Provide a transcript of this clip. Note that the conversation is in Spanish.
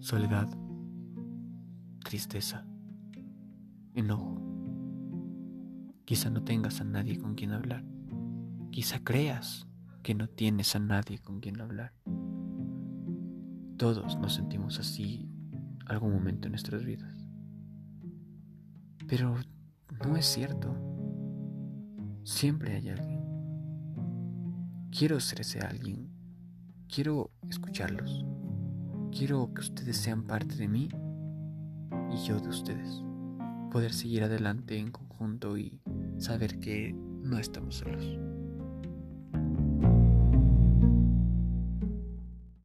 soledad, tristeza, enojo. Quizá no tengas a nadie con quien hablar. Quizá creas que no tienes a nadie con quien hablar. Todos nos sentimos así algún momento en nuestras vidas. Pero no es cierto. Siempre hay alguien. Quiero ser ese alguien. Quiero escucharlos. Quiero que ustedes sean parte de mí y yo de ustedes. Poder seguir adelante en conjunto y saber que no estamos solos.